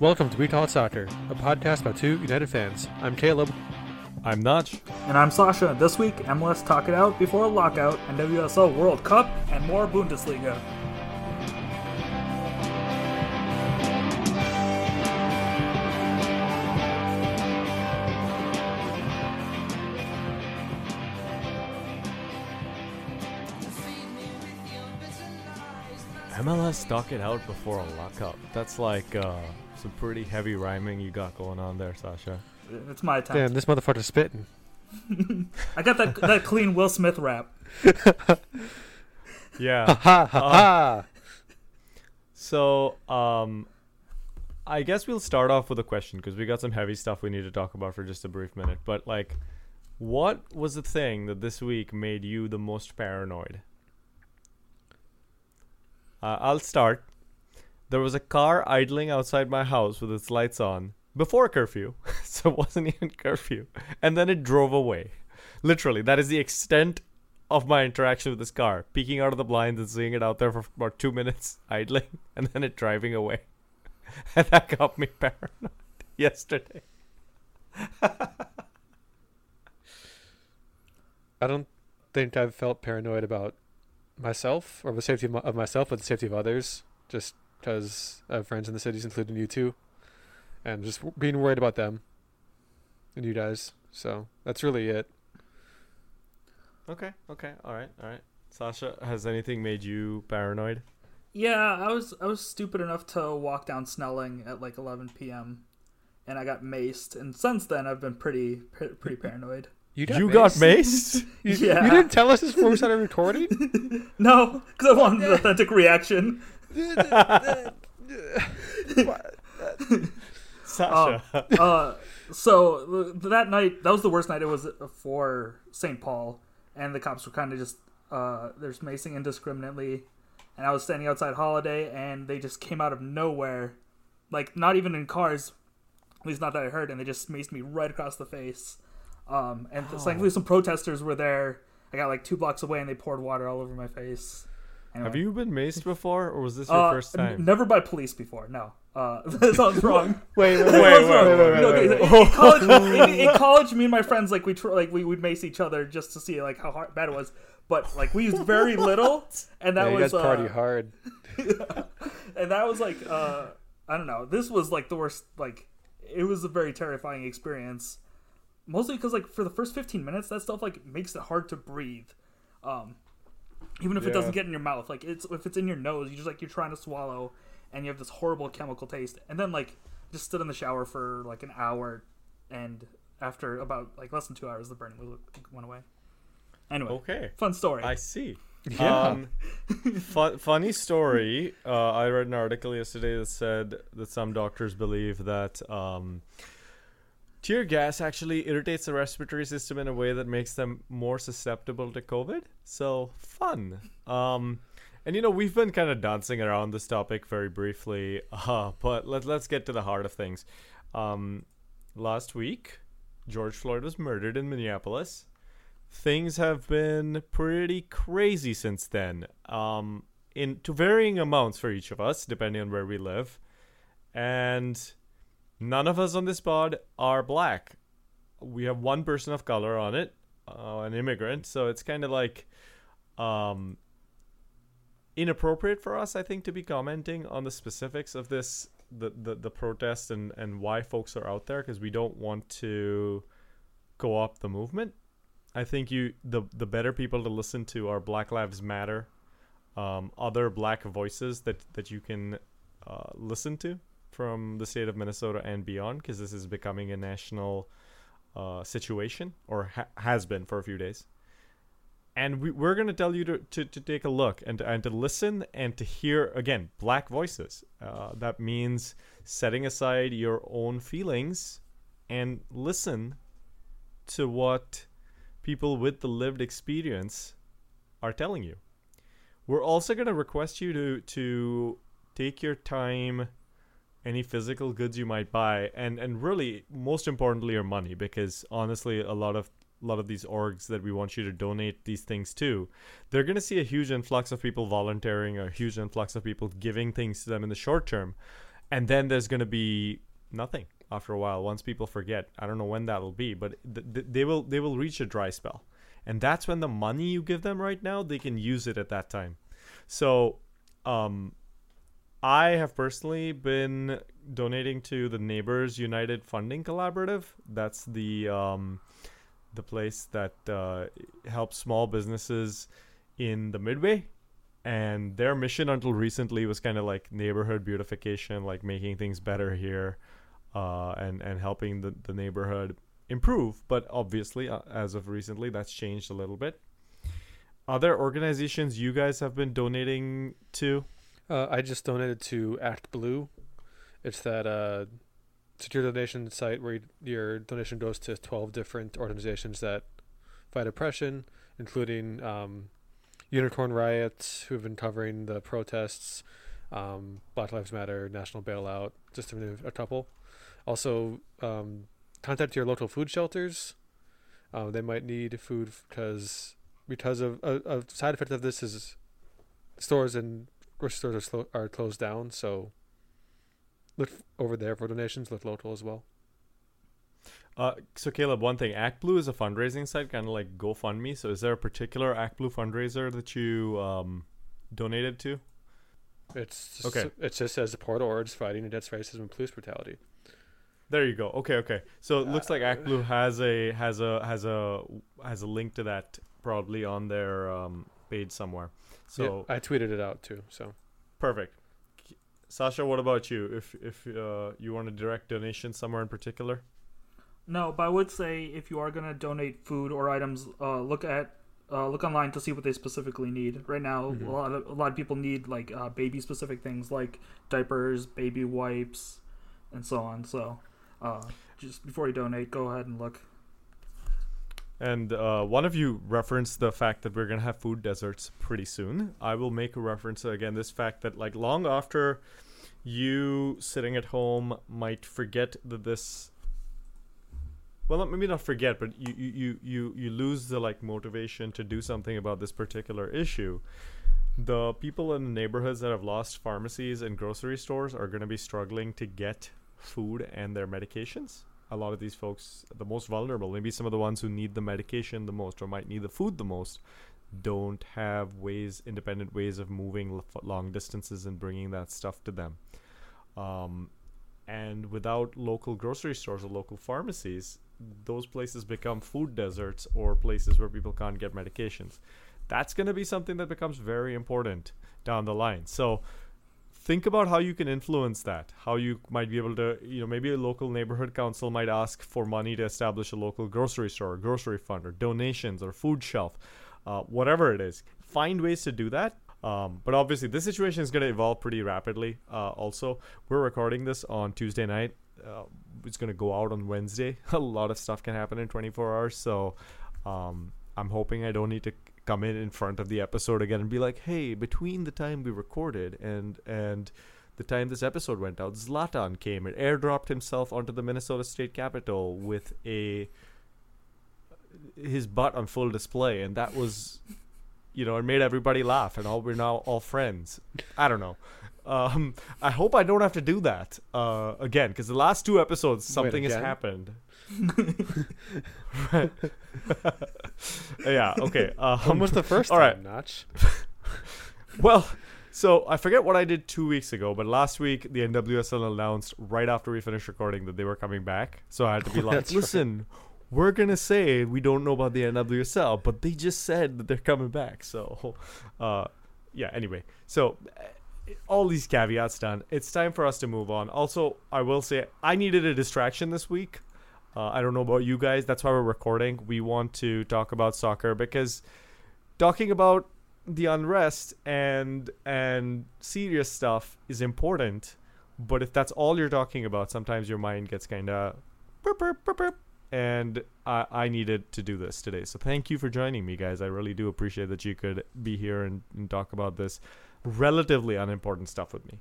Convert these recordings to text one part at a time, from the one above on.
Welcome to We Talk Soccer, a podcast about two United fans. I'm Caleb. I'm Notch. And I'm Sasha. This week, MLS talk it out before a lockout and WSL World Cup and more Bundesliga. MLS talk it out before a lockout. That's like uh, some pretty heavy rhyming you got going on there, Sasha. It's my attempt. Damn, this motherfucker's spitting. I got that that clean Will Smith rap. Yeah. Ha ha ha! So, um, I guess we'll start off with a question because we got some heavy stuff we need to talk about for just a brief minute. But like, what was the thing that this week made you the most paranoid? Uh, I'll start. There was a car idling outside my house with its lights on before curfew, so it wasn't even curfew, and then it drove away. Literally, that is the extent of my interaction with this car, peeking out of the blinds and seeing it out there for about two minutes idling, and then it driving away. And that got me paranoid yesterday. I don't think I've felt paranoid about myself or the safety of, my, of myself, but the safety of others, just because I uh, have friends in the cities, including you two, and just being worried about them and you guys. So that's really it. Okay, okay, all right, all right. Sasha, has anything made you paranoid? Yeah, I was I was stupid enough to walk down Snelling at like 11 p.m. and I got maced, and since then I've been pretty pre- pretty paranoid. You you got maced? You, Yeah. you didn't tell us this before we started recording. No, because I wanted an authentic reaction. Sasha. uh, so that night, that was the worst night. It was for St. Paul, and the cops were kind of just uh, there's macing indiscriminately, and I was standing outside Holiday, and they just came out of nowhere, like not even in cars, at least not that I heard, and they just maced me right across the face. Um, and thankfully, some protesters were there. I got like two blocks away, and they poured water all over my face. Have you been maced before, or was this your Uh, first n- time? never by police before. No, uh, that sounds wrong. Wait, wait, wait, wait, wait, wait, You know, wait, in- college, in, in college, me and my friends like we tr- like we would mace each other just to see like how hard, bad it was. But like we used very little, and that Yeah, you was guys party uh, hard. and that was like uh, I don't know. This was like the worst. Like it was a very terrifying experience. Mostly because like for the first fifteen minutes, that stuff like makes it hard to breathe. Um, even if it doesn't get in your mouth, like it's if it's in your nose, you just like you're trying to swallow, and you have this horrible chemical taste. And then like just stood in the shower for like an hour, and after about like less than two hours, the burning went away. Anyway, Okay, fun story. I see. Yeah. Um, fu- funny story. Uh, I read an article yesterday that said that some doctors believe that um, tear gas actually irritates the respiratory system in a way that makes them more susceptible to COVID. So fun. Um, and you know we've been kind of dancing around this topic very briefly, uh, but let let's get to the heart of things. Um, last week, George Floyd was murdered in Minneapolis things have been pretty crazy since then um in to varying amounts for each of us depending on where we live and none of us on this pod are black. We have one person of color on it uh, an immigrant so it's kind of like um inappropriate for us i think to be commenting on the specifics of this the the, the protest and and why folks are out there because we don't want to go up the movement. I think you the the better people to listen to are Black Lives Matter, um, other Black voices that that you can uh, listen to from the state of Minnesota and beyond, because this is becoming a national uh, situation or ha- has been for a few days. And we, we're going to tell you to, to, to take a look and to, and to listen and to hear again black voices. Uh, that means setting aside your own feelings and listen to what people with the lived experience are telling you. We're also going to request you to to take your time any physical goods you might buy and and really most importantly your money because honestly a lot of a lot of these orgs that we want you to donate these things to they're going to see a huge influx of people volunteering a huge influx of people giving things to them in the short term and then there's going to be nothing after a while once people forget. I don't know when that'll be but th- th- they will they will reach a dry spell. And that's when the money you give them right now they can use it at that time. So um i have personally been donating to the neighbors united funding collaborative. That's the um the place that uh, helps small businesses in the midway. And their mission until recently was kind of like neighborhood beautification like making things better here uh, and and helping the, the neighborhood improve. But obviously uh, as of recently that's changed a little bit. Other organizations you guys have been donating to Uh, I just donated to Act Blue. It's that uh, secure donation site where you, your donation goes to 12 different organizations that fight oppression, including um, Unicorn Riots, who have been covering the protests, um, Black Lives Matter, National Bailout, just to name a couple. Also, um, contact your local food shelters. Uh, they might need food because because of a, a side effect of this is stores and grocery stores are, slow, are closed down. So look over there for donations. Look local as well. uh, so caleb one thing act blue is a fundraising site kind of like gofundme so is there a particular act blue fundraiser that you um, donated to It's just, Okay. It just says support orgs fighting against racism and police brutality. There you go. Okay, okay. So it looks like Uh, Act Blue has a has a has a has a link to that probably on their um, page somewhere. So So I tweeted it out too. So perfect. Sasha, what about you? If if uh, you want to direct donation somewhere in particular, No, but I would say if you are gonna donate food or items, uh, look at uh, look online to see what they specifically need. Right now, Mhm. a lot of a lot of people need like uh, baby specific things like diapers, baby wipes, and so on. So, uh, just before you donate, go ahead and look. And uh, one of you referenced the fact that we're gonna have food deserts pretty soon. I will make a reference again. This fact that like long after you sitting at home might forget that this well maybe not forget but you you you you, lose the like motivation to do something about this particular issue the people in the neighborhoods that have lost pharmacies and grocery stores are going to be struggling to get food and their medications a lot of these folks the most vulnerable maybe some of the ones who need the medication the most or might need the food the most don't have ways independent ways of moving long distances and bringing that stuff to them. Um, and without local grocery stores or local pharmacies those places become food deserts or places where people can't get medications. That's going to be something that becomes very important down the line. So think about how you can influence that. How you might be able to you know maybe a local neighborhood council might ask for money to establish a local grocery store or grocery fund or donations or food shelf uh, whatever it is. Find ways to do that. Um, but obviously this situation is going to evolve pretty rapidly uh, also. We're recording this on tuesday night. Uh, it's going to go out on wednesday. A lot of stuff can happen in 24 hours so um, i'm hoping i don't need to come in in front of the episode again and be like hey between the time we recorded and and the time this episode went out zlatan came and airdropped himself onto the minnesota state capitol with a his butt on full display. And that was you know it made everybody laugh and all we're now all friends. I don't know. Um i hope i don't have to do that uh again because the last two episodes something has happened Right. yeah okay um, when was the first all time, right. Notch? well, so I forget what I did two weeks ago, but last week the NWSL announced right after we finished recording that they were coming back. So I had to be like, That's right. listen, we're gonna say we don't know about the NWSL, but they just said that they're coming back. So, uh, yeah. Anyway, so uh, all these caveats done. It's time for us to move on. Also, I will say I needed a distraction this week. Uh, I don't know about you guys. That's why we're recording. We want to talk about soccer because talking about the unrest and and serious stuff is important. But if that's all you're talking about, sometimes your mind gets kind of and I, I needed to do this today. So thank you for joining me, guys. I really do appreciate that you could be here and, and talk about this relatively unimportant stuff with me.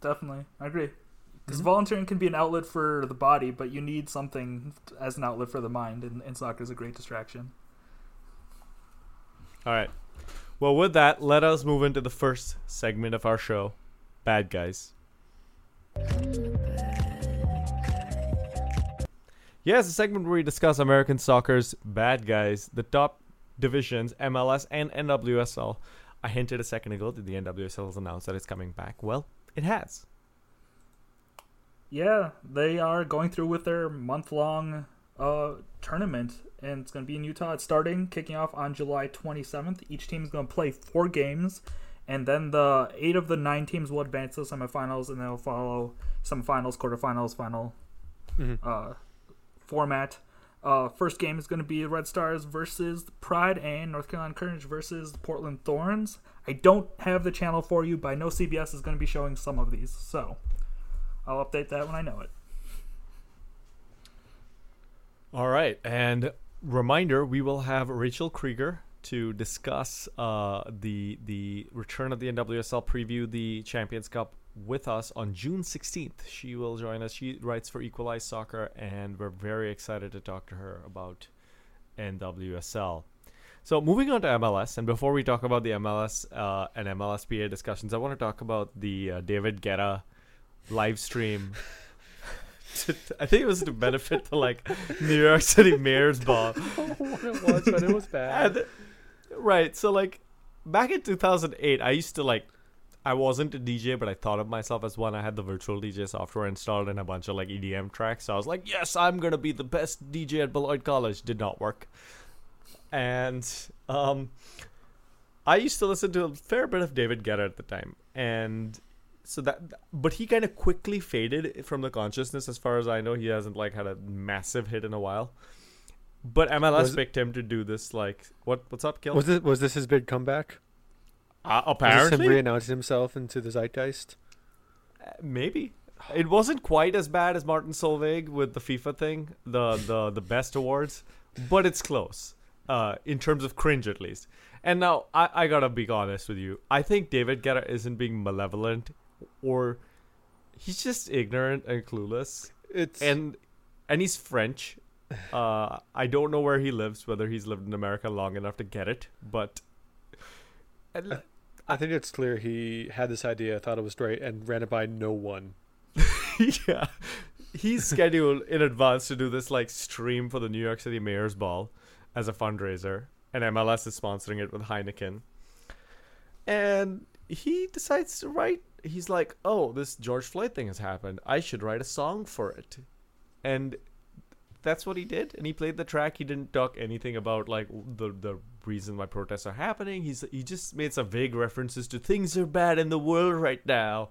Definitely, I agree. Because Mhm. volunteering can be an outlet for the body, but you need something as an outlet for the mind, and, and soccer is a great distraction. All right. Well, with that, let us move into the first segment of our show bad guys. Yes, a segment where we discuss American soccer's bad guys, the top divisions, MLS and NWSL. I hinted a second ago that the NWSL has announced that it's coming back. Well, it has. Yeah, they are going through with their month long uh, tournament, and it's going to be in Utah. It's starting, kicking off on July 27th. Each team is going to play four games, and then the eight of the nine teams will advance to the semifinals, and they'll follow semifinals, quarterfinals, final Mhm. uh, format. Uh, first game is going to be Red Stars versus Pride and North Carolina Courage versus Portland Thorns. I don't have the channel for you, but I know CBS is going to be showing some of these, so I'll update that when I know it. All right, and reminder: we will have Rachel Krieger to discuss uh, the the return of the NWSL preview the Champions Cup with us on June 16th. She will join us. She writes for Equalizer Soccer, and we're very excited to talk to her about NWSL. So moving on to MLS, and before we talk about the MLS uh, and MLSPA discussions, I want to talk about the uh, David Guetta live stream. I think it was to benefit the like New York City Mayor's Ball. what it was, but it was bad. And, right. So like back in 2008, I used to like I wasn't a DJ, but I thought of myself as one. I had the virtual DJ software installed and a bunch of like EDM tracks. So I was like, yes, I'm gonna be the best DJ at Beloit College. Did not work. And um, I used to listen to a fair bit of David Guetta at the time, and so that but he kind of quickly faded from the consciousness as far as i know he hasn't like had a massive hit in a while but mls Was- picked him to do this like what what's up Gil? Was this was this his big comeback? uh, Was this him apparently re-announcing himself into the zeitgeist? Uh, maybe it wasn't quite as bad as martin solveig with the fifa thing the the the best awards but it's close uh in terms of cringe at least and now i i gotta be honest with you i think david guetta isn't being malevolent or he's just ignorant and clueless It's and and he's French. Uh, I don't know where he lives, whether he's lived in America long enough to get it, but and- I think it's clear he had this idea, thought it was great, and ran it by no one. yeah, he's scheduled in advance to do this like stream for the New York City Mayor's Ball as a fundraiser, and MLS is sponsoring it with Heineken. And he decides to write. He's like, "Oh, this George Floyd thing has happened. I should write a song for it," and that's what he did. And he played the track. He didn't talk anything about like the the reason why protests are happening. He's he just made some vague references to things are bad in the world right now,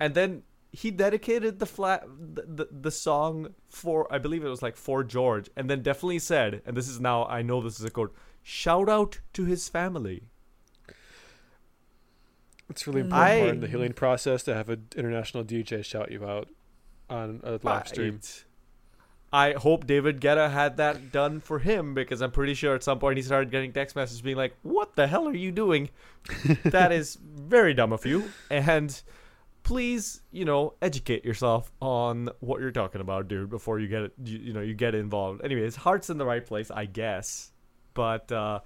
and then he dedicated the flat the, the, the song for I believe it was like for George, and then definitely said, and this is now I know this is a quote, shout out to his family. It's really important I- part in the healing process to have an international DJ shout you out on a live stream. Right. I hope David Guetta had that done for him because I'm pretty sure at some point he started getting text messages being like, "What the hell are you doing? that is very dumb of you." And please, you know, educate yourself on what you're talking about, dude, before you get it. You, you know, you get involved. Anyway, his heart's in the right place, I guess. But uh,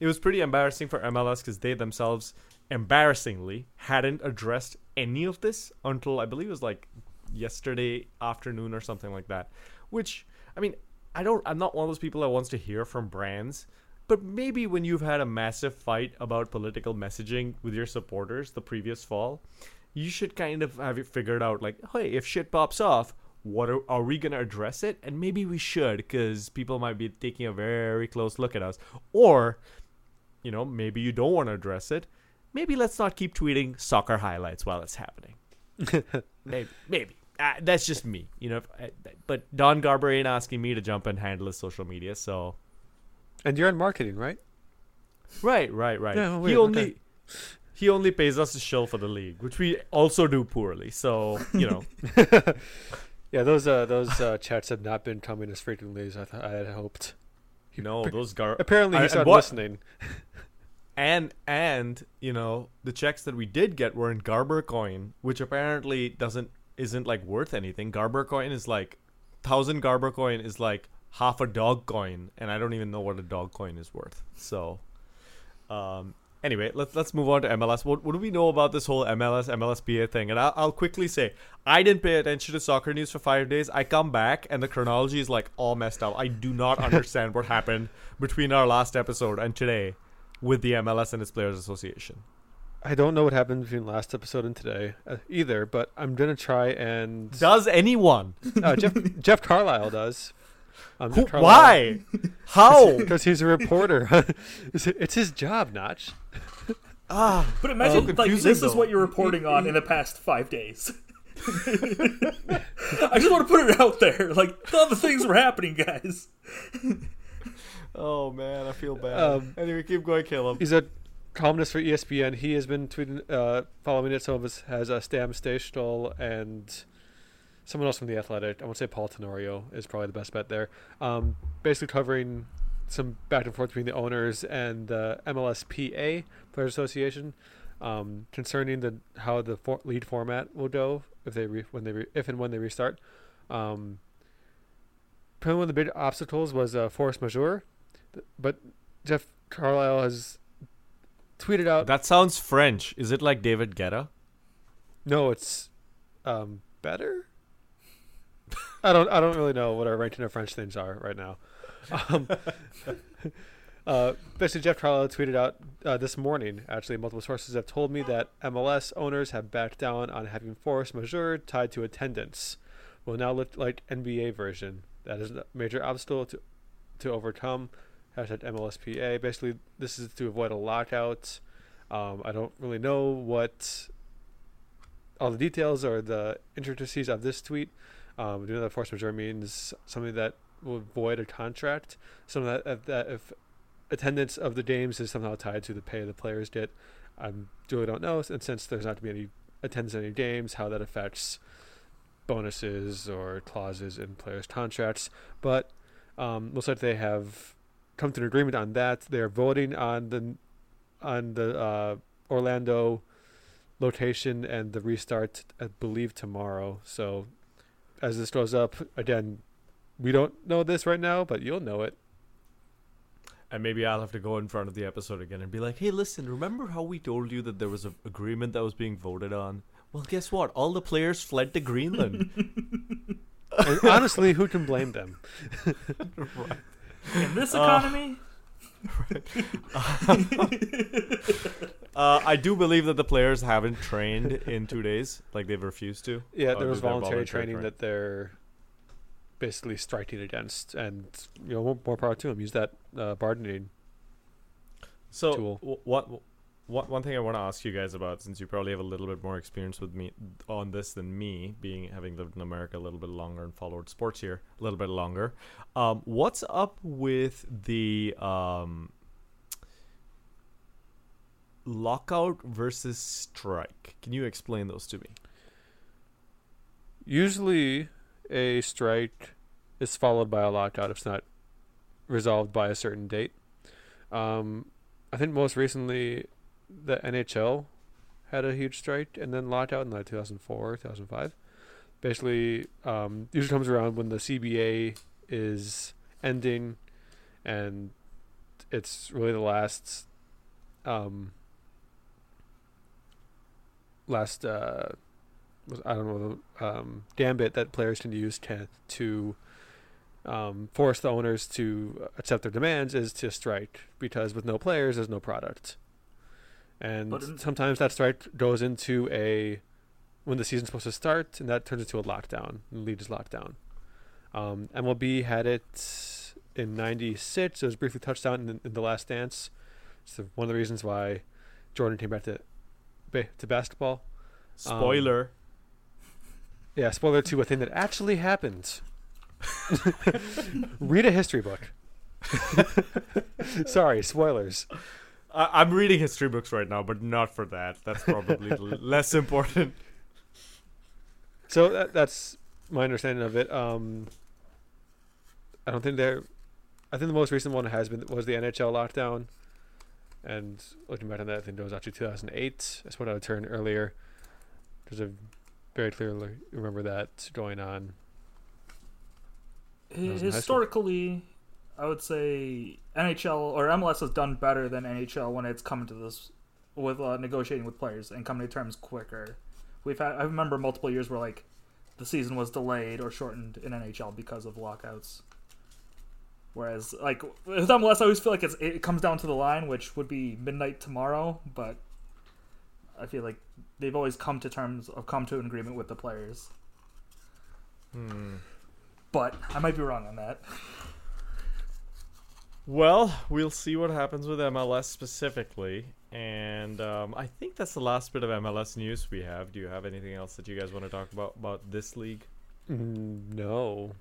it was pretty embarrassing for MLS because they themselves, embarrassingly, hadn't addressed any of this until I believe it was like yesterday afternoon or something like that. Which I mean, I don't. I'm not one of those people that wants to hear from brands. But maybe when you've had a massive fight about political messaging with your supporters the previous fall, you should kind of have it figured out. Like, hey, if shit pops off, what are, are we gonna address it? And maybe we should, because people might be taking a very close look at us. Or, you know, maybe you don't want to address it. Maybe let's not keep tweeting soccer highlights while it's happening. maybe, maybe. Uh, that's just me, you know. But Don Garber ain't asking me to jump and handle his social media, so And you're in marketing, right? right, right, right. Yeah, he only okay. he only pays us to shill for the league, which we also do poorly. So you know, Yeah, those uh those uh, chats have not been coming as frequently as I, th- I had hoped. you know those gar. Apparently, I- he and started what- listening. and and you know the checks that we did get were in Garber coin, which apparently doesn't isn't like worth anything. Garber coin is like thousand Garber coin is like half a dog coin, and I don't even know what a dog coin is worth. So, um, anyway, let's let's move on to MLS. What, what do we know about this whole MLS MLSPA thing? And I'll, I'll quickly say I didn't pay attention to soccer news for five days. I come back and the chronology is like all messed up. I do not understand what happened between our last episode and today with the MLS and its Players Association. I don't know what happened between last episode and today uh, either, but I'm gonna try and Does anyone? uh, Jeff Jeff Carlisle does. Um, Who, Jeff Carlisle- why? How? Because he's a reporter. it's it's his job, Notch. ah, But imagine, Oh, like, confusing, this is what you're reporting on in the past five days. I just want to put it out there. Like, all the things were happening, guys. Oh man, I feel bad. Um, anyway, keep going, Caleb. He's a columnist for ESPN. He has been tweeting, uh, following it. Some of us has uh, Stam Stejskal and someone else from the Athletic. I to say Paul Tenorio is probably the best bet there. Um, basically covering some back and forth between the owners and the MLSPA Players Association um, concerning the how the for- lead format will go if they re- when they re- if and when they restart. Um, probably one of the big obstacles was uh, force majeure, but Jeff Carlisle has tweeted out. That sounds French. Is it like David Guetta? No, it's um, better. I don't. I don't really know what our ranking of French things are right now. Um, uh, basically, Jeff Carlisle tweeted out uh, this morning. Actually, multiple sources have told me that MLS owners have backed down on having force majeure tied to attendance. Will now look like NBA version. That is a major obstacle to to overcome. Hashtag MLSPA. Basically, this is to avoid a lockout. Um, I don't really know what all the details or the intricacies of this tweet. Um, do know that force majeure means something that will void a contract? Something that, that if attendance of the games is somehow tied to the pay the players get. I really don't know, and since there's not to be any attendance in any games, how that affects bonuses or clauses in players' contracts. But um, looks like they have come to an agreement on that. They're voting on the on the uh, Orlando location and the restart, I believe, tomorrow. So as this goes up, again, we don't know this right now, but you'll know it. And maybe I'll have to go in front of the episode again and be like, "Hey, listen, remember how we told you that there was an agreement that was being voted on? Well, guess what? All the players fled to Greenland." Honestly, who can blame them? In this Uh, economy, uh, I do believe that the players haven't trained in two days, like they've refused to. Yeah, Oh, there was voluntary voluntary training train. that they're basically striking against, and you know, more, more power to them. Use that uh, bargaining. So tool. w- what? What one thing I want to ask you guys about, since you probably have a little bit more experience with me on this than me, being having lived in America a little bit longer and followed sports here a little bit longer, um, what's up with the um, lockout versus strike? Can you explain those to me? Usually, a strike is followed by a lockout if it's not resolved by a certain date. Um, I think most recently, the NHL had a huge strike and then lockout in like 2004, 2005. Basically, um, usually comes around when the CBA is ending, and it's really the last, um, last uh, I don't know the um, gambit that players can use to to um, force the owners to accept their demands is to strike because with no players there's no product, and in- sometimes that strike goes into a when the season's supposed to start and that turns into a lockdown. The league is locked down. Um, MLB had it in '96. It was briefly touched on in, in the Last Dance. It's one of the reasons why Jordan came back to to basketball. Spoiler. Yeah, spoiler to a thing that actually happened. Read a history book. Sorry, spoilers. I- I'm reading history books right now, but not for that. That's probably less important. So that, that's my understanding of it. Um, I don't think there. I think the most recent one has been was the NHL lockdown, and looking back on that, I think it was actually 2008. That's what I would turn earlier. Because I very clearly remember that going on. hi- was in high school. historically, I would say NHL or MLS has done better than NHL when it's come to this with uh, negotiating with players and coming to terms quicker. We've had I remember multiple years where like the season was delayed or shortened in NHL because of lockouts. Whereas like with MLS, I always feel like it's, it comes down to the line, which would be midnight tomorrow. But I feel like they've always come to terms of come to an agreement with the players. Hmm. But I might be wrong on that. Well, we'll see what happens with MLS specifically. And um, I think that's the last bit of MLS news we have. Do you have anything else that you guys want to talk about about this league? Mm, No.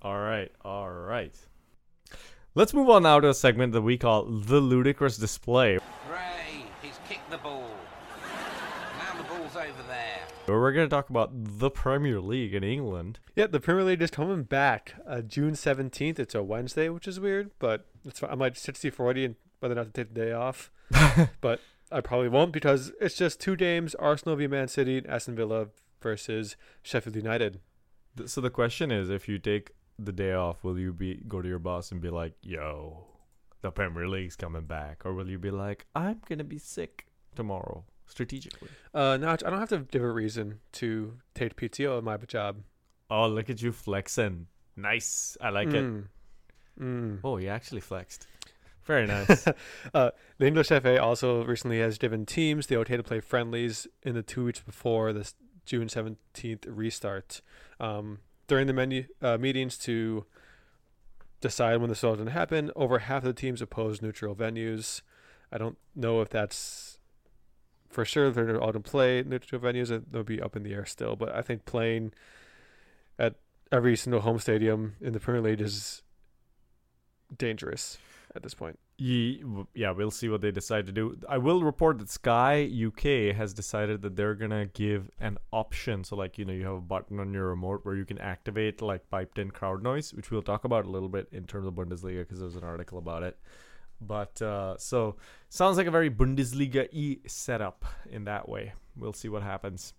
All right, all right. Let's move on now to a segment that we call the ludicrous display, Ray, he's kicked the ball. Now the ball's over where we're going to talk about the Premier League in England. Yeah, the Premier League is coming back uh, June 17th. It's a Wednesday, which is weird, but it's fine. I might 60 40 and whether or not to take the day off. but I probably won't because it's just two games Arsenal v Man City and Aston Villa versus Sheffield United. So the question is, if you take the day off, will you be go to your boss and be like, "Yo, the Premier League's coming back," or will you be like, "I'm gonna be sick tomorrow"? Strategically. Uh, no, I don't have to give a reason to take PTO in my job. Oh, look at you flexing! Nice. I like it. Mm. Mm. Oh, you actually flexed. Very nice. uh, the English FA also recently has given teams the okay to play friendlies in the two weeks before this June 17th restart. Um, during the menu, uh, meetings to decide when the result going to happen, over half of the teams oppose neutral venues. I don't know if that's for sure they're all going to play neutral venues. They'll be up in the air still, but I think playing at every single home stadium in the Premier League is dangerous at this point. Yeah, we'll see what they decide to do. I will report that Sky UK has decided that they're gonna give an option. So, like, you know, you have a button on your remote where you can activate like piped-in crowd noise, which we'll talk about a little bit in terms of Bundesliga because there's an article about it. But uh, so sounds like a very Bundesliga e setup in that way. We'll see what happens.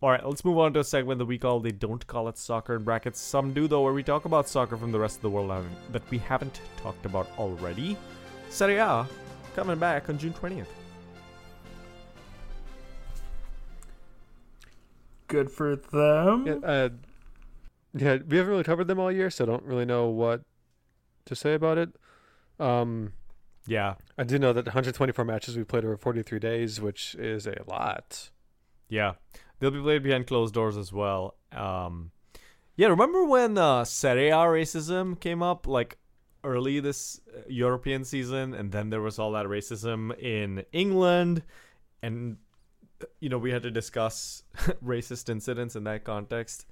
All right, let's move on to a segment that we call "They Don't Call It Soccer" in brackets. Some do though, where we talk about soccer from the rest of the world that we haven't talked about already. Serie A coming back on June twentieth. Good for them. Yeah, uh, yeah, we haven't really covered them all year, so I don't really know what to say about it. Um, Yeah, I do know that 124 matches we played over 43 days, which is a lot. yeah, they'll be played behind closed doors as well. Um, yeah, remember when uh, Serie A racism came up like early this uh, European season, and then there was all that racism in England, and uh, you know we had to discuss racist incidents in that context.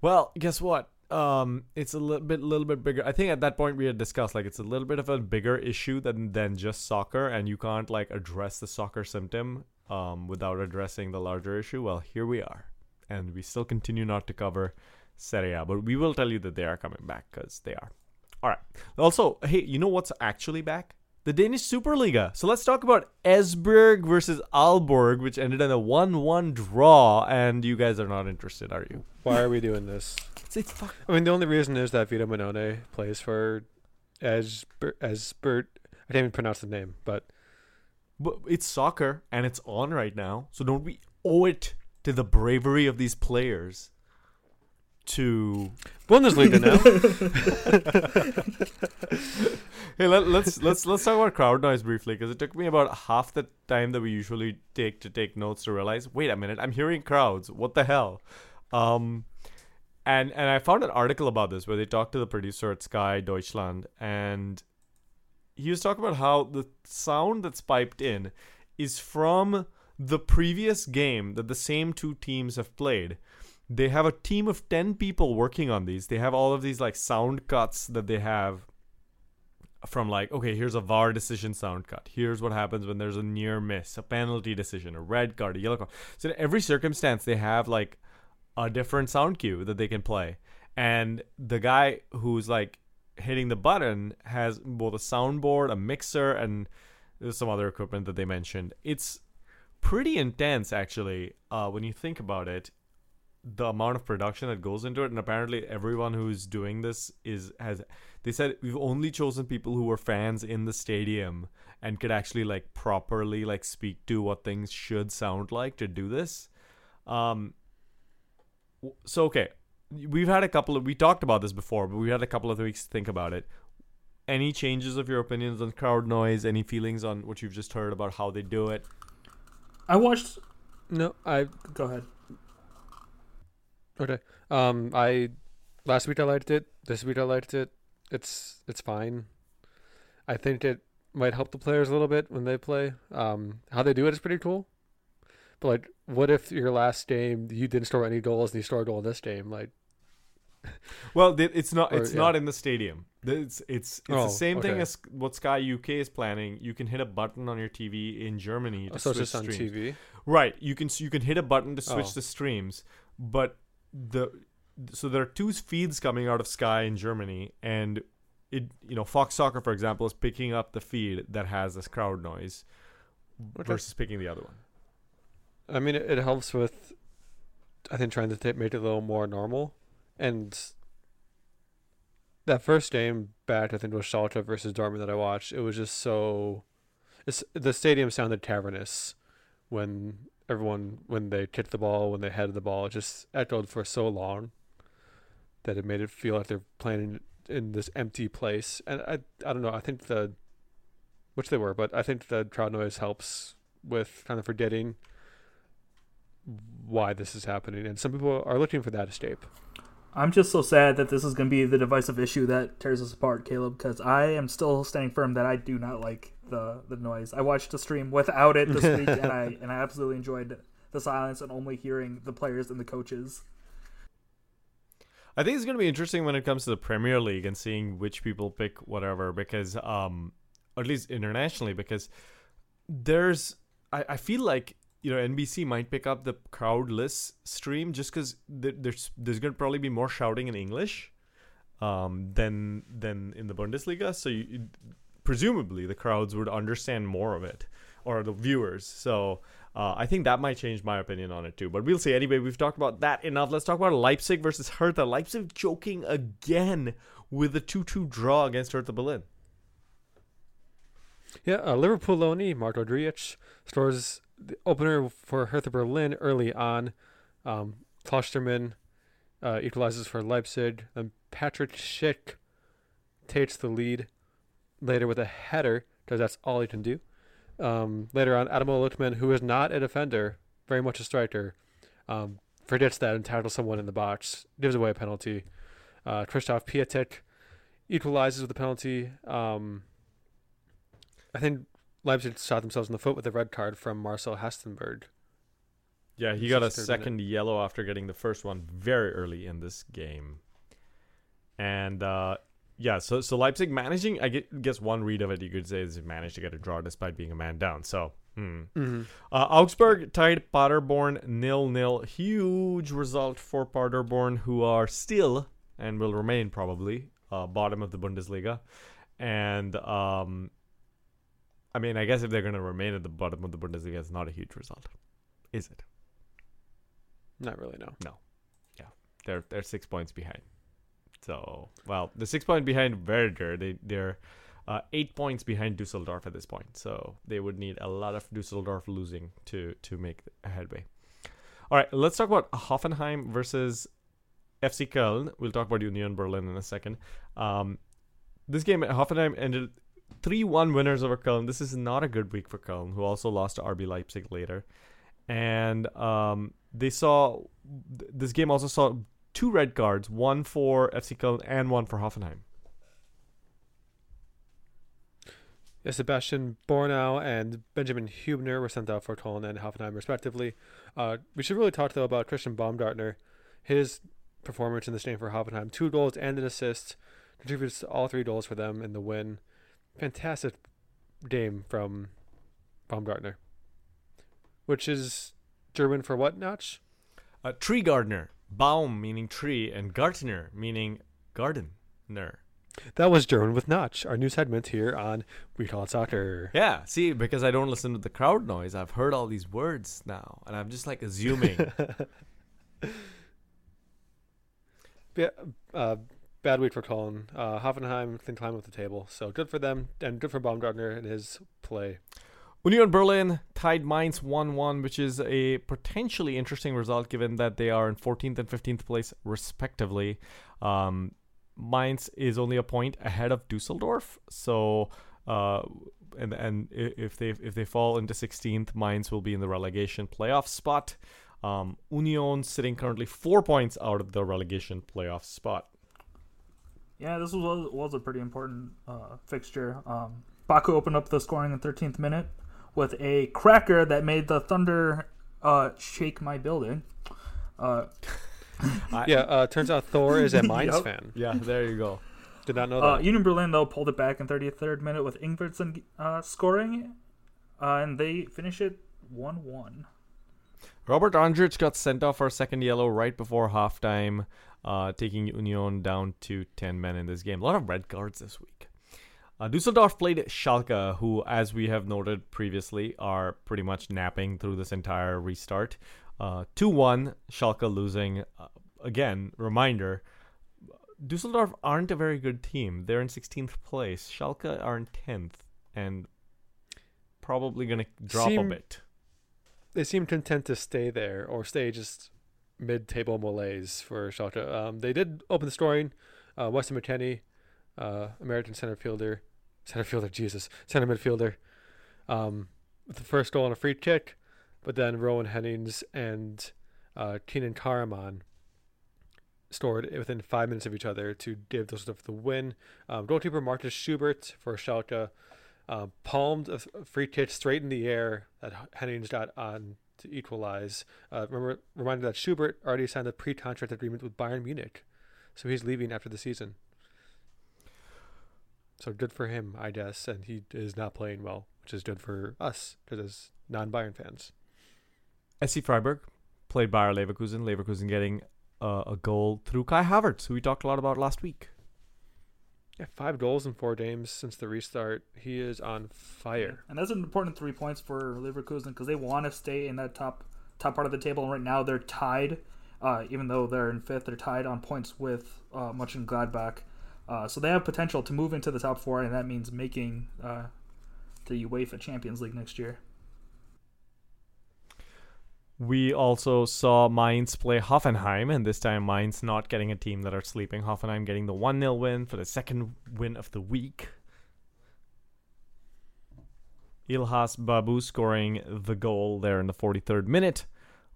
Well, guess what? Um, it's a little bit, little bit bigger. I think at that point we had discussed like it's a little bit of a bigger issue than than just soccer, and you can't like address the soccer symptom um without addressing the larger issue. Well, here we are, and we still continue not to cover Serie A, but we will tell you that they are coming back because they are. All right. Also, hey, you know what's actually back? The Danish Superliga. So let's talk about Esbjerg versus Aalborg, which ended in a 1-1 draw, and you guys are not interested, are you? Why are we doing this? It's, it's fuck. I mean, the only reason is that Vito Mannone plays for Esbert. Esbert. I can't even pronounce the name, but But it's soccer, and it's on right now. So don't we owe it to the bravery of these players to Bundesliga now. hey let, let's let's let's talk about crowd noise briefly because it took me about half the time that we usually take to take notes to realize wait a minute i'm hearing crowds. What the hell? Um and and i found an article about this where they talked to the producer at sky deutschland and he was talking about how the sound that's piped in is from the previous game that the same two teams have played they have a team of 10 people working on these. They have all of these like sound cuts that they have from like okay here's a var decision sound cut. Here's what happens when there's a near miss a penalty decision a red card a yellow card. So in every circumstance they have like a different sound cue that they can play. And the guy who's like hitting the button has both a soundboard a mixer and some other equipment that they mentioned. It's pretty intense actually uh, when you think about it the amount of production that goes into it and apparently everyone who's doing this is has they said we've only chosen people who were fans in the stadium and could actually like properly like speak to what things should sound like to do this um so okay we've had a couple of we talked about this before but we had a couple of weeks to think about it any changes of your opinions on crowd noise any feelings on what you've just heard about how they do it I watched. No, I Go ahead. Okay. Um, I last week I liked it. This week I liked it. It's it's fine. I think it might help the players a little bit when they play. Um, how they do it is pretty cool. But like, what if your last game you didn't score any goals and you scored a goal in this game? Like, Well, it's not. Or- It's yeah. not in the stadium. It's it's it's Oh, the same thing as what Sky UK is planning. You can hit a button on your TV in Germany to so it's switch streams. TV. Right. You can you can hit a button to switch Oh. the streams, but the so there are two feeds coming out of Sky in Germany, and it you know Fox Soccer for example is picking up the feed that has this crowd noise versus picking the other one. I mean, it, it helps with, I think, trying to ta make it a little more normal. And that first game back, I think, was Schalke versus Dortmund that I watched. It was just so. It's, the stadium sounded cavernous when everyone, when they kicked the ball, when they headed the ball. Just echoed for so long that it made it feel like they're playing in, in this empty place. And I, I don't know. I think the, which they were, but I think the crowd noise helps with kind of forgetting why this is happening, and some people are looking for that escape. I'm just so sad that this is going to be the divisive issue that tears us apart, Caleb, because I am still standing firm that I do not like the the noise. I watched a stream without it this week, and I and I absolutely enjoyed the silence and only hearing the players and the coaches. I think it's going to be interesting when it comes to the Premier League and seeing which people pick whatever because um at least internationally because there's I, I feel like you know NBC might pick up the crowdless stream just because th- there's there's going to probably be more shouting in English um than than in the Bundesliga so you, you- presumably the crowds would understand more of it or the viewers so uh, I think that might change my opinion on it too. But we'll see. Anyway, we've talked about that enough. Let's talk about Leipzig versus Hertha. Leipzig choking again with a 2 2 draw against Hertha Berlin. Yeah, uh, Liverpool loanee Marco Driech scores the opener for Hertha Berlin early on. Um, Klostermann uh, equalizes for Leipzig. Then Patrick Schick takes the lead later with a header because that's all he can do. Um, later on, Adamo Lookman, who is not a defender, very much a striker, um, forgets that and tackles someone in the box, gives away a penalty. Uh, Christoph Piatek equalizes with a penalty. Um, I think Leipzig shot themselves in the foot with a red card from Marcel Halstenberg. Yeah, he got a 63rd minute. second yellow after getting the first one very early in this game. And uh, yeah, so so Leipzig managing, I guess one read of it you could say is they managed to get a draw despite being a man down. So, hmm. Mm-hmm. Uh, Augsburg tied Paderborn nil nil. Huge result for Paderborn, who are still and will remain probably uh, bottom of the Bundesliga. And um, I mean, I guess if they're going to remain at the bottom of the Bundesliga, it's not a huge result, is it? Not really, no. No. Yeah, they're they're six points behind. So well, the six point behind Werder, they they're uh, eight points behind Dusseldorf at this point. So they would need a lot of Dusseldorf losing to to make a headway. All right, let's talk about Hoffenheim versus FC Köln. We'll talk about Union Berlin in a second. Um, this game at Hoffenheim ended 3-1 winners over Köln. This is not a good week for Köln, who also lost to RB Leipzig later. And um, they saw th- this game also saw two red cards, one for FC Köln and one for Hoffenheim. Yeah, Sebastian Bornauw and Benjamin Hubner were sent out for Cologne and Hoffenheim, respectively. Uh, we should really talk, though, about Christian Baumgartner. His performance in this game for Hoffenheim two goals and an assist contributes to all three goals for them in the win. Fantastic game from Baumgartner, which is German for what, Notch? Uh, tree gardener, Baum meaning tree, and Gartner meaning gardener. That was German with Notch, our new segment here on We Call It Soccer. Yeah, see, because I don't listen to the crowd noise, I've heard all these words now, and I'm just like assuming. ba- uh, bad week for Köln. Uh, Hoffenheim can climb up the table, so good for them and good for Baumgartner and his play. Union Berlin tied Mainz 1-1, which is a potentially interesting result given that they are in 14th and 15th place respectively. Um, Mainz is only a point ahead of Dusseldorf, so uh, and and if they if they fall into 16th, Mainz will be in the relegation playoff spot. Um, Union sitting currently four points out of the relegation playoff spot. Yeah, this was was a pretty important uh, fixture. Um, Baku opened up the scoring in 13th minute with a cracker that made the Thunder uh, shake my building. Uh, Yeah, uh, turns out Thor is a Mainz Yep. fan. Yeah, there you go. Did not know uh, that. Union Berlin though pulled it back in 33rd minute with Ingvartsen uh, scoring, uh, and they finish it 1-1. Robert Andrich got sent off for a second yellow right before halftime, uh, taking Union down to 10 men in this game. A lot of red cards this week. Uh, Dusseldorf played Schalke, who, as we have noted previously, are pretty much napping through this entire restart. Uh, 2 1, Schalke losing. Uh, again, reminder Dusseldorf aren't a very good team. They're in 16th place. Schalke are in 10th and probably going to drop a bit. They seem content to stay there or stay just mid-table malaise for Schalke. Um, they did open the scoring. Uh, Weston McKennie, uh, American center fielder, center fielder, Jesus, center midfielder, um, with the first goal on a free kick, but then Rouwen Hennings and uh, Kenan Karaman scored within five minutes of each other to give Dusseldorf the win. Um, goalkeeper Markus Schubert for Schalke uh, palmed a free kick straight in the air that Hennings got on to equalize. Uh, remember, reminder that Schubert already signed a pre-contract agreement with Bayern Munich, so he's leaving after the season. So good for him, I guess, and he is not playing well, which is good for us because as non-Bayern fans. SC Freiburg played Bayer Leverkusen. Leverkusen getting uh, a goal through Kai Havertz, who we talked a lot about last week. Yeah, five goals in four games since the restart. He is on fire. And that's an important three points for Leverkusen because they want to stay in that top top part of the table. And right now they're tied, uh, even though they're in fifth, they're tied on points with uh, Mönchengladbach. Uh, so they have potential to move into the top four, and that means making uh, the UEFA Champions League next year. We also saw Mainz play Hoffenheim, and this time Mainz not getting a team that are sleeping. Hoffenheim getting the 1 0 win for the second win of the week. Ihlas Bebou scoring the goal there in the 43rd minute.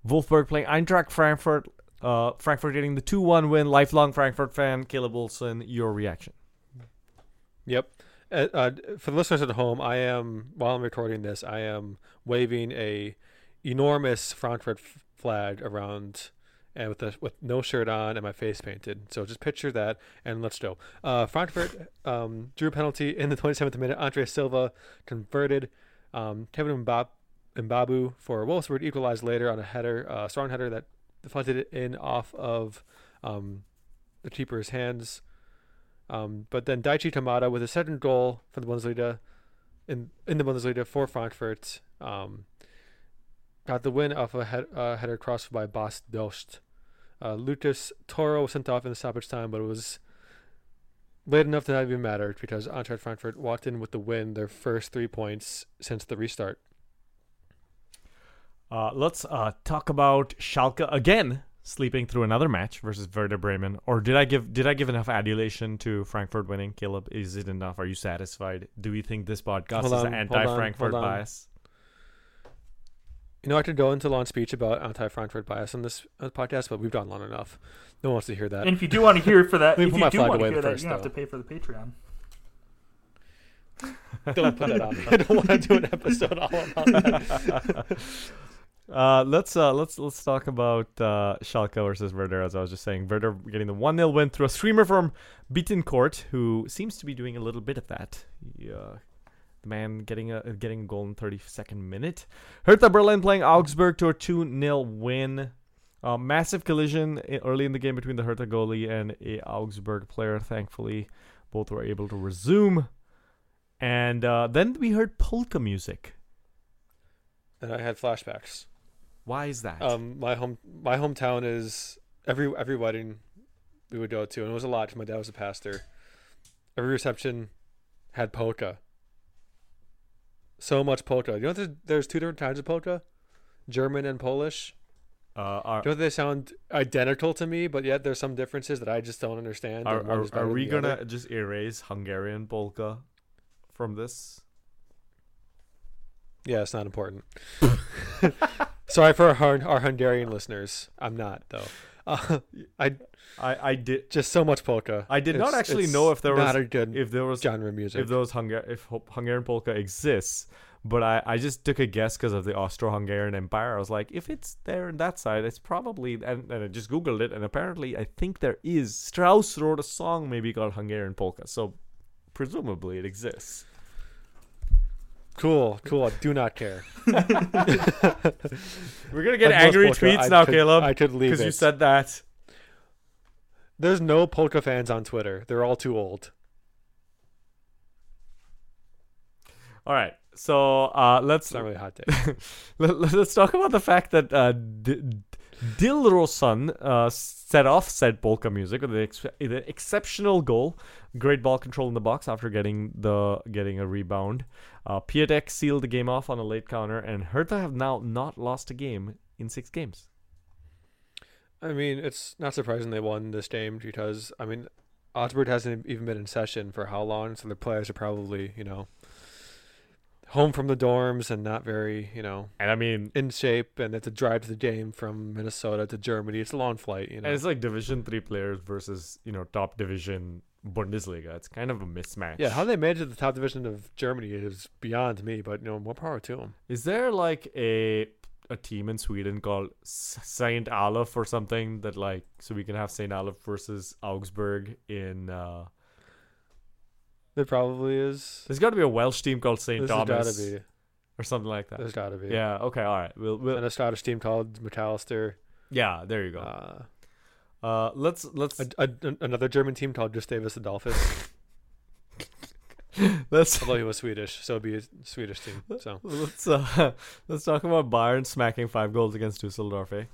Wolfsburg playing Eintracht Frankfurt. Uh, Frankfurt getting the 2 1 win. Lifelong Frankfurt fan, Caleb Wilson, your reaction. Yep. Uh, uh, for the listeners at home, I am while I'm recording this, I am waving a enormous Frankfurt f- flag around, and with the, with no shirt on and my face painted. So just picture that, and let's go. Uh, Frankfurt um, drew a penalty in the 27th minute. Andre Silva converted. Um, Kevin Mbab- Mbabu for Wolfsburg equalized later on a header, uh, strong header that deflected it in off of um, the keeper's hands. Um, but then Daichi Kamada with a second goal for the Bundesliga in in the Bundesliga for Frankfurt um, got the win off a head, uh, header crossed by Bas Dost. Uh, Lucas Torró was sent off in the stoppage time, but it was late enough to not even matter because Eintracht Frankfurt walked in with the win, their first three points since the restart. Uh, let's uh, talk about Schalke again sleeping through another match versus Werder Bremen. Or did I give did I give enough adulation to Frankfurt winning? Caleb, is it enough? Are you satisfied? Do we think this podcast Hold is on, anti-Frankfurt hold on. bias? You know, I could go into a long speech about anti-Frankfurt bias on this uh, podcast, but we've gone long enough. No one wants to hear that. And if you do want to hear for that, Let if put you my do flag want to away hear that, first, you have to pay for the Patreon. Don't put that on. I don't want to do an episode all about that. Uh, let's uh, let's let's talk about uh, Schalke versus Werder. As I was just saying, Werder getting the one 0 win through a streamer from Bittencourt, who seems to be doing a little bit of that. He, uh, the man getting a getting a goal in 32nd minute. Hertha Berlin playing Augsburg to a 2 0 win. Uh, massive collision early in the game between the Hertha goalie and a Augsburg player. Thankfully, both were able to resume. And uh, then we heard polka music. And I had flashbacks. Why is that? Um, my home, my hometown is every every wedding we would go to, and it was a lot. My dad was a pastor. Every reception had polka. So much polka. You know, there's, there's two different kinds of polka, German and Polish. Uh, are, Don't they sound identical to me? But yet there's some differences that I just don't understand. are, are, are we gonna other. just erase Hungarian polka from this? Yeah, it's not important. Sorry for our, our Hungarian listeners. I'm not though. Uh, I I, I did just so much polka. I did not actually know if there was if there was genre music. if those Hungar if Hungarian polka exists, but I, I just took a guess because of the Austro-Hungarian Empire. I was like, if it's there on that side, it's probably and, and I just googled it, and apparently I think there is. Strauss wrote a song maybe called Hungarian polka, so presumably it exists. Cool, cool. I do not care. We're gonna get Like angry tweets I now, could- Caleb, I could leave because you said that. There's no polka fans on Twitter. They're all too old. All right, so uh, let's It's not really hot take. Let, let's talk about the fact that uh, D- Dilrosun uh, set off said polka music with an, ex- an exceptional goal, great ball control in the box after getting the getting a rebound. Uh, Piatek sealed the game off on a late counter, and Hertha have now not lost a game in six games. I mean, it's not surprising they won this game because I mean, Augsburg hasn't even been in session for how long, so their players are probably you know home from the dorms and not very you know And I mean, in shape, and it's a drive to the game from Minnesota to Germany. It's a long flight, you know. and it's like Division Three players versus you know top division Bundesliga. It's kind of a mismatch. yeah, how they manage the top division of Germany is beyond me, but you know, more power to them. Is there like a a team in Sweden called S- Saint Olaf or something that like so we can have Saint Olaf versus Augsburg in uh There probably is. there's got to be a Welsh team called Saint There's gotta Thomas be. or something like that. There's gotta be. Yeah, okay, all right. We'll, we'll And a Scottish team called McAllister. Yeah, there you go. Uh, Uh let's let's a, a, another German team called Gustavus Adolphus. let's Although he was Swedish, so it'd be a Swedish team. So let's uh let's talk about Bayern smacking 5 goals against Dusseldorf, eh?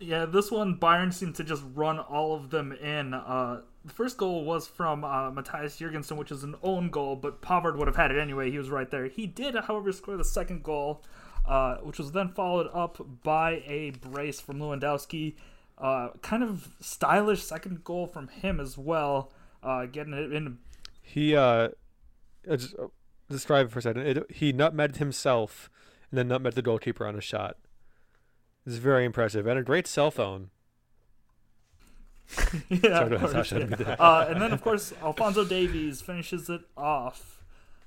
Yeah, this one Bayern seemed to just run all of them in. Uh, the first goal was from uh, Matthias Jurgensen, which is an own goal, but Pavard would have had it anyway. He was right there. He did, however, score the second goal, uh, which was then followed up by a brace from Lewandowski. Uh, kind of stylish second goal from him as well, uh, getting it in. he uh, uh, just describe it for a second. It, he nutmegged himself and then nutmegged the goalkeeper on a shot. This is very impressive and a great cell phone. yeah, Sorry of course, yeah. uh, and then of course Alphonso Davies finishes it off.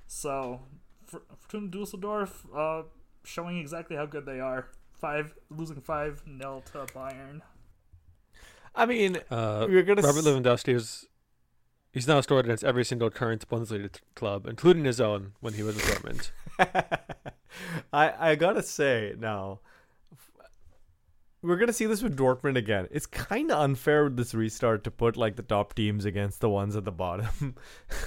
So for, Fortuna Dusseldorf uh, showing exactly how good they are. Five losing five nil to Bayern. I mean, Uh, We're gonna Robert s- Lewandowski is he's now scored against every single current Bundesliga t- club, including his own when he was in Dortmund. I I gotta say now, we're gonna see this with Dortmund again. It's kind of unfair with this restart to put like the top teams against the ones at the bottom,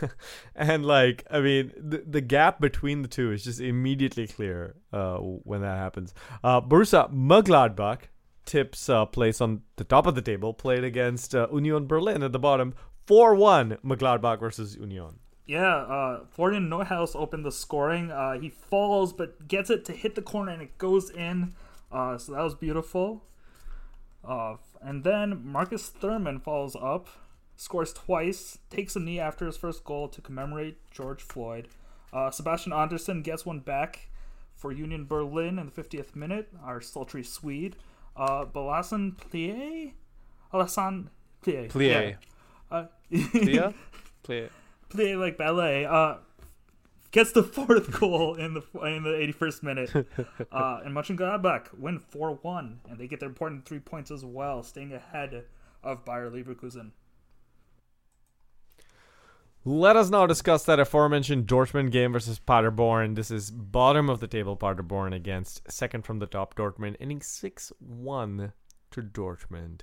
and like I mean the the gap between the two is just immediately clear uh, when that happens. Uh, Borussia Mönchengladbach tips uh, place on the top of the table, played against uh, Union Berlin at the bottom. 4 1 Mönchengladbach versus Union. Yeah, uh, Florian Neuhaus opened the scoring. Uh, he falls but gets it to hit the corner and it goes in. Uh, so that was beautiful. Uh, and then Marcus Thuram falls up, scores twice, takes a knee after his first goal to commemorate George Floyd. Uh, Sebastian Andersson gets one back for Union Berlin in the 50th minute, our sultry Swede. Uh, Balasan Plie? Alassane Plie. Plie. Yeah. Uh, Plia? Plia. play like ballet. Uh, gets the fourth goal in the in the 81st minute. Uh, and Mönchengladbach win 4-1, and they get their important three points as well, staying ahead of Bayer Leverkusen. Let us now discuss that aforementioned Dortmund game versus Paderborn. This is bottom of the table Paderborn against second from the top Dortmund, ending 6 1 to Dortmund.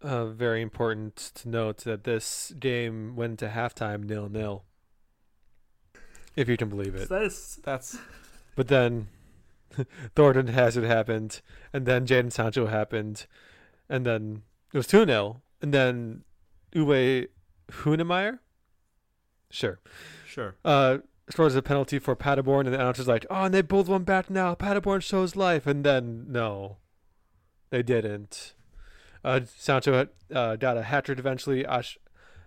Uh, very important to note that this game went to halftime nil nil. If you can believe it. That is That's But then Thorgan Hazard happened, and then Jadon Sancho happened, and then it was 2 0. And then Uwe Hünemeier. Sure. Sure. Uh, scores a penalty for Paderborn, and the announcer's like, "Oh, and they both one back now. Paderborn shows life." And then no, they didn't. Uh, Sancho uh, got a hat trick eventually. Ash-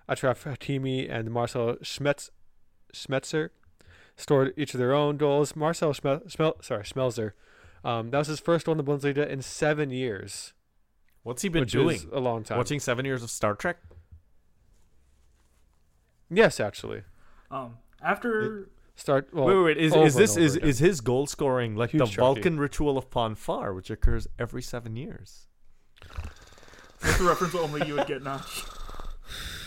Achraf Hakimi and Marcel Schmetz- Schmetzer scored each of their own goals. Marcel Schmel- Schmel- sorry, Schmelzer. Um, that was his first goal in the Bundesliga in seven years, What's he been which doing? is a long time. Watching seven years of Star Trek? Yes, actually. Um, after Start. Well, wait, wait, wait. Is, is this is, again. is his goal scoring like Huge the trophy. Vulcan ritual of Pon farr, which occurs every seven years? that's the reference only you would get, Notch.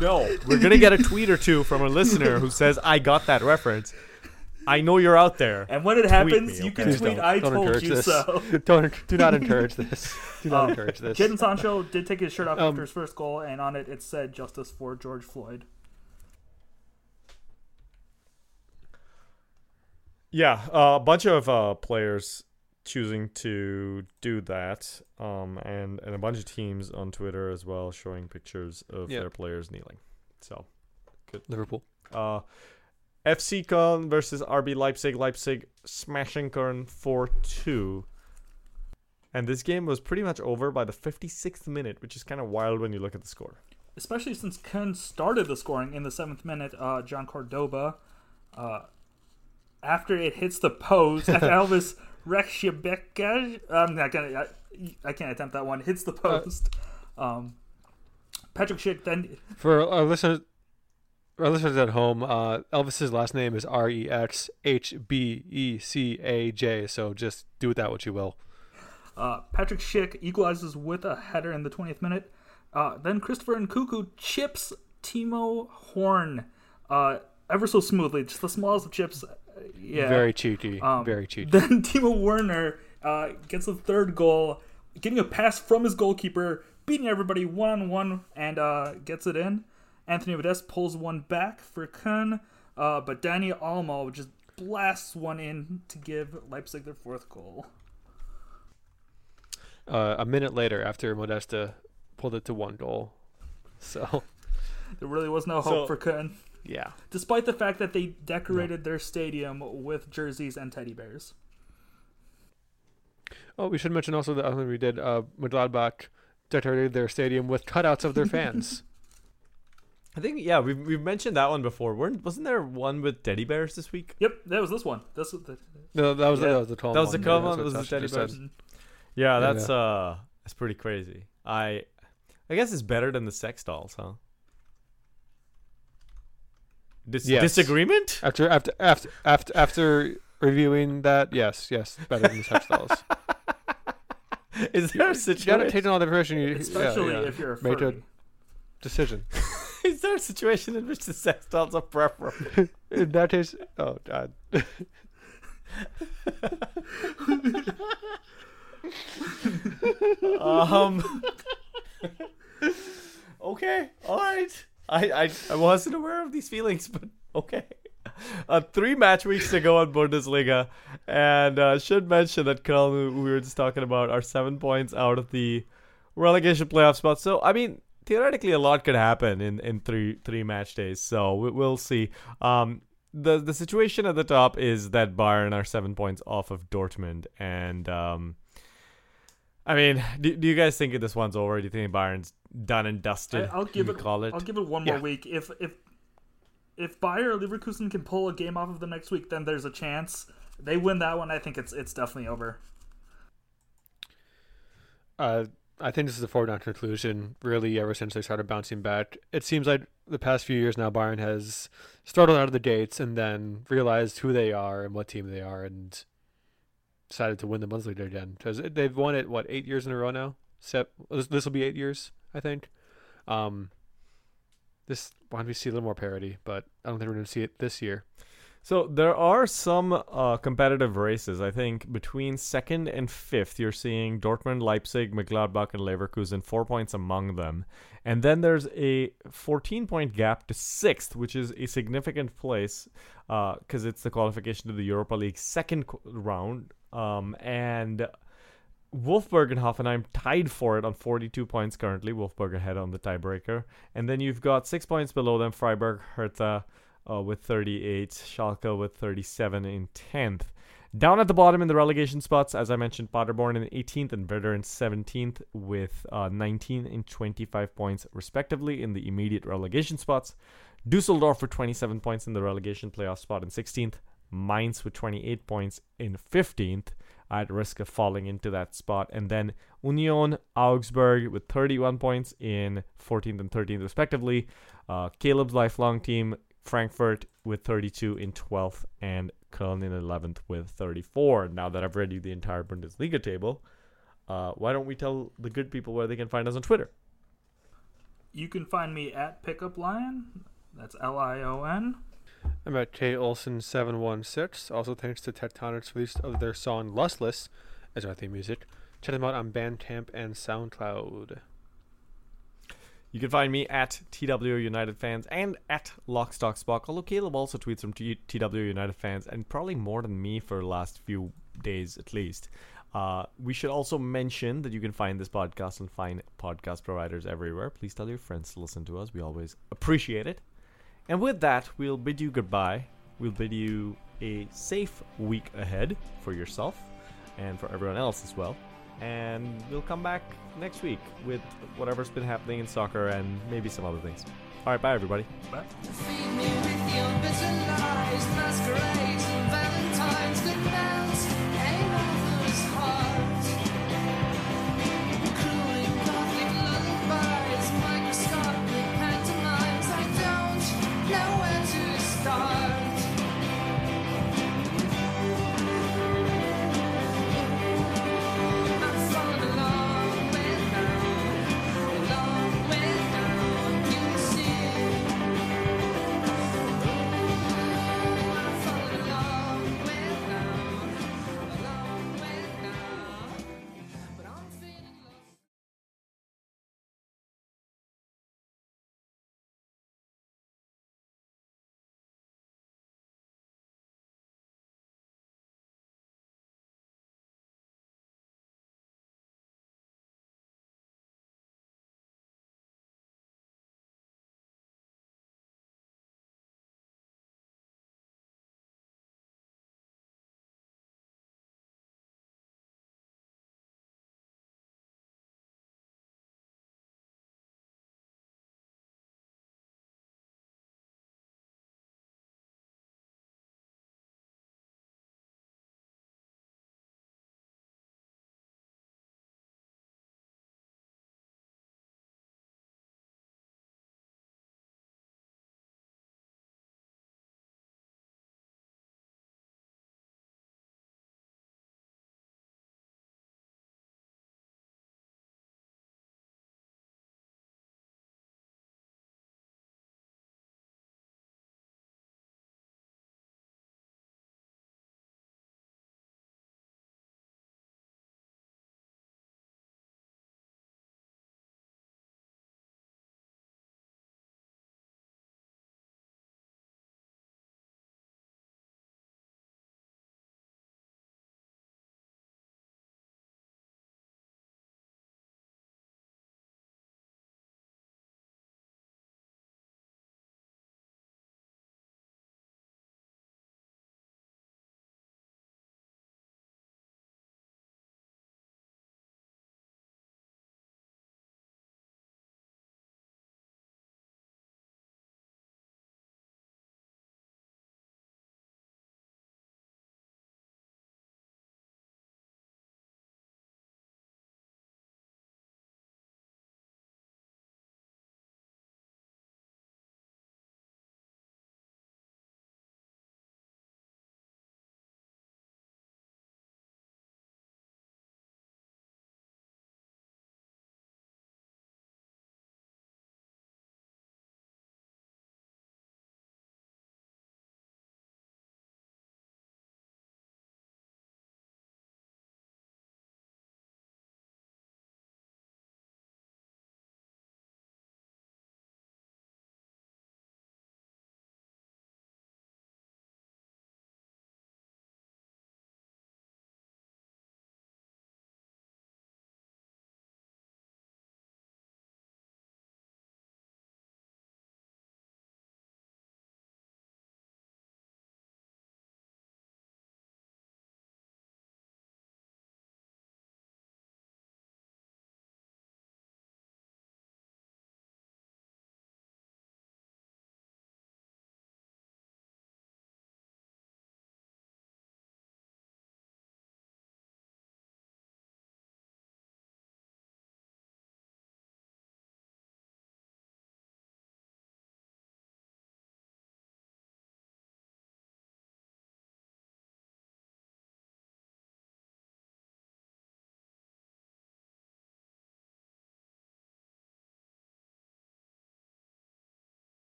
No, we're gonna get a tweet or two from a listener who says I got that reference. I know you're out there. And when it happens, me, you okay? can tweet, don't. "I Don't told you this. so." don't do not encourage this. Do not Um, encourage this. Jadon Sancho did take his shirt off Um, after his first goal, and on it it said "Justice for George Floyd." Yeah, uh, a bunch of uh, players choosing to do that, um, and and a bunch of teams on Twitter as well showing pictures of Yeah. their players kneeling. So, good Liverpool. uh, FC Köln versus RB Leipzig. Leipzig smashing Köln four two. And this game was pretty much over by the 56th minute, which is kind of wild when you look at the score. especially since Köln started the scoring in the seventh minute. Uh, Jhon Córdoba, uh, after it hits the post, after Elvis Rekshebeka, I'm not gonna, I, I can't attempt that one. Hits the post. Um, Patrick Schick then For our listeners, our listeners at home, uh, Elvis's last name is R E X H B E C A J. So just do with that what you will. Uh, Patrick Schick equalizes with a header in the 20th minute. Uh, then Christopher Nkunku chips Timo Horn uh, ever so smoothly, just the smallest of chips. Yeah. Very cheeky. Um, very cheeky. Then Timo Werner uh, gets a third goal, getting a pass from his goalkeeper, beating everybody one on one, and uh, gets it in. Anthony Modeste pulls one back for Köln, uh, but Dani Olmo just blasts one in to give Leipzig their fourth goal. Uh, a minute later, after Modesta pulled it to one goal. So There really was no hope So- for Köln. Yeah. despite the fact that they decorated their stadium with jerseys and teddy bears. Oh, we should mention also that I think we did. Uh, Mönchengladbach decorated their stadium with cutouts of their fans. I think yeah, we've we've mentioned that one before. Weren't wasn't there one with teddy bears this week? Yep, that was this one. This was the, no, that was Yeah. that was the calm That was the one. calm Yeah, one, that's was the teddy just bears? said. Yeah, Yeah, that's uh that's pretty crazy. I I guess it's better than the sex dolls, huh? Dis- Yes. Disagreement? After after after after after reviewing that, yes, yes, better than the sex dolls. Is there a situation? You gotta situation? take all the information you especially yeah, yeah. if you're a Make a decision. Is there a situation in which the sex dolls are preferable? In that case, oh god. um. okay, all right. I, I I wasn't aware of these feelings, but okay. Uh, three match weeks to go on Bundesliga, and uh, should mention that Köln, we were just talking about, are seven points out of the relegation playoff spot. So I mean, theoretically, a lot could happen in, in three three match days. So we, we'll see. Um, the the situation at the top is that Bayern are seven points off of Dortmund, and um, I mean, do, do you guys think this one's over? Do you think Bayern's done and dusted? I, will give it. call it. I'll give it one more Yeah. week. If if if Bayer or Leverkusen can pull a game off of them next week, then there's a chance they win that one. I think it's it's definitely over. Uh, I think this is a foregone conclusion. Really, ever since they started bouncing back, it seems like the past few years now, Bayern has struggled out of the gates and then realized who they are and what team they are, and decided to win the Bundesliga again. Because they've won it what eight years in a row now. Sep- this will be eight years, I think. Um, this why don't we see a little more parity? But I don't think we're going to see it this year. So there are some uh, competitive races. I think between second and fifth, you're seeing Dortmund, Leipzig, Mönchengladbach, and Leverkusen, four points among them. And then there's a 14 point gap to sixth, which is a significant place because it's the qualification to the Europa League second qu- round. Um, and Wolfsburg and Hoffenheim tied for it on 42 points currently. Wolfsburg ahead on the tiebreaker. And then you've got six points below them Freiburg, Hertha uh, with 38, Schalke with 37 in 10th. Down at the bottom in the relegation spots, as I mentioned, Paderborn in 18th and Werder in 17th with uh, 19 and 25 points respectively in the immediate relegation spots. Dusseldorf with 27 points in the relegation playoff spot in 16th. Mainz with 28 points in 15th at risk of falling into that spot. And then Union Augsburg with 31 points in 14th and 13th, respectively. Uh, Caleb's lifelong team, Frankfurt, with 32 in 12th, and Köln in 11th with 34. Now that I've read you the entire Bundesliga table, uh, why don't we tell the good people where they can find us on Twitter? You can find me at Pickup Lion. That's L I O N. I'm at K Olson seven one six. Also thanks to Tectonics release of their song Lustless as our theme music. Check them out on Bandcamp and SoundCloud. You can find me at TW United Fans and at Lockstock Spock. Although Caleb also tweets from TW United Fans and probably more than me for the last few days at least. Uh, we should also mention that you can find this podcast and find podcast providers everywhere. Please tell your friends to listen to us. We always appreciate it. And with that, we'll bid you goodbye. We'll bid you a safe week ahead for yourself and for everyone else as well. And we'll come back next week with whatever's been happening in soccer and maybe some other things. All right, bye, everybody. Bye.